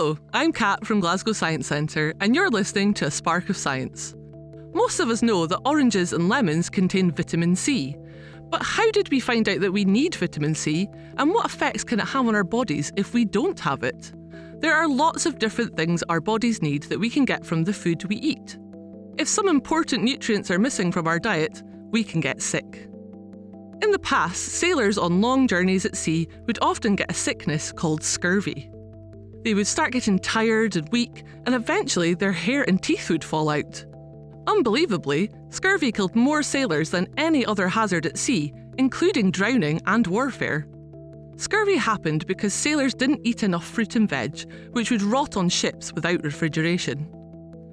Hello, I'm Kat from Glasgow Science Centre, and you're listening to A Spark of Science. Most of us know that oranges and lemons contain vitamin C. But how did we find out that we need vitamin C, and what effects can it have on our bodies if we don't have it? There are lots of different things our bodies need that we can get from the food we eat. If some important nutrients are missing from our diet, we can get sick. In the past, sailors on long journeys at sea would often get a sickness called scurvy. They would start getting tired and weak, and eventually their hair and teeth would fall out. Unbelievably, scurvy killed more sailors than any other hazard at sea, including drowning and warfare. Scurvy happened because sailors didn't eat enough fruit and veg, which would rot on ships without refrigeration.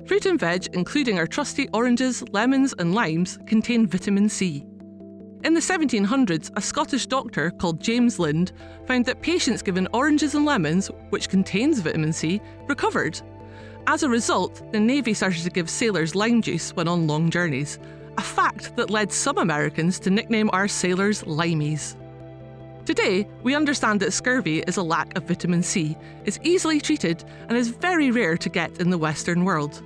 Fruit and veg, including our trusty oranges, lemons, and limes, contain vitamin C. In the 1700s, a Scottish doctor called James Lind found that patients given oranges and lemons, which contains vitamin C, recovered. As a result, the Navy started to give sailors lime juice when on long journeys, a fact that led some Americans to nickname our sailors limeys. Today, we understand that scurvy is a lack of vitamin C, is easily treated, and is very rare to get in the Western world.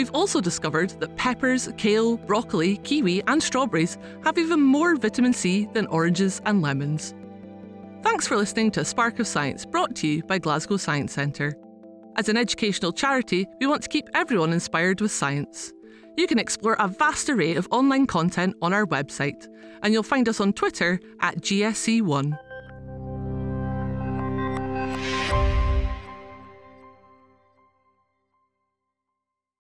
We've also discovered that peppers, kale, broccoli, kiwi, and strawberries have even more vitamin C than oranges and lemons. Thanks for listening to a Spark of Science brought to you by Glasgow Science Centre. As an educational charity, we want to keep everyone inspired with science. You can explore a vast array of online content on our website, and you'll find us on Twitter at GSC1.